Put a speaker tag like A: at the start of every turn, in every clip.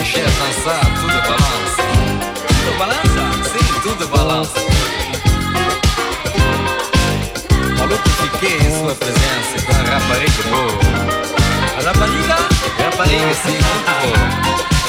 A: Mexer, dançar, tudo balança. Tudo balança? Sim, tudo balança. Maluco fiquei em sua presença com a rapariga boa. A rapariga? Rapariga, sim, muito boa.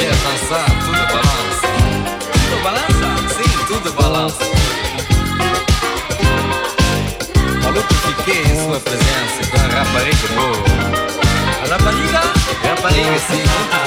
A: Mexer, dançar, tudo balança. Tudo balança? Sim, tudo balança. Maluco fiquei em sua presença com a rapariga boa. A rapariga? Rapariga, sim, muito.